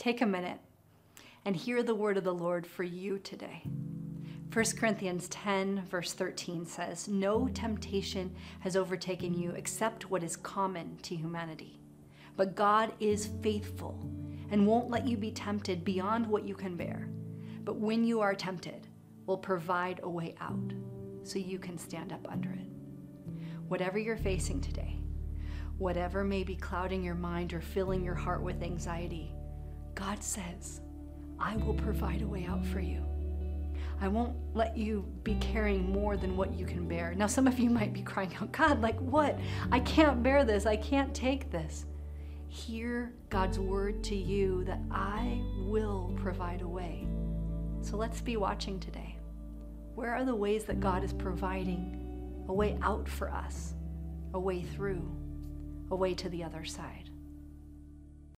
take a minute and hear the word of the Lord for you today. 1 Corinthians 10, verse 13 says, No temptation has overtaken you except what is common to humanity. But God is faithful and won't let you be tempted beyond what you can bear. But when you are tempted, will provide a way out so you can stand up under it. Whatever you're facing today, whatever may be clouding your mind or filling your heart with anxiety, God says, I will provide a way out for you. I won't let you be carrying more than what you can bear. Now, some of you might be crying out, God, like what? I can't bear this. I can't take this. Hear God's word to you that I will provide a way. So let's be watching today. Where are the ways that God is providing a way out for us, a way through, a way to the other side?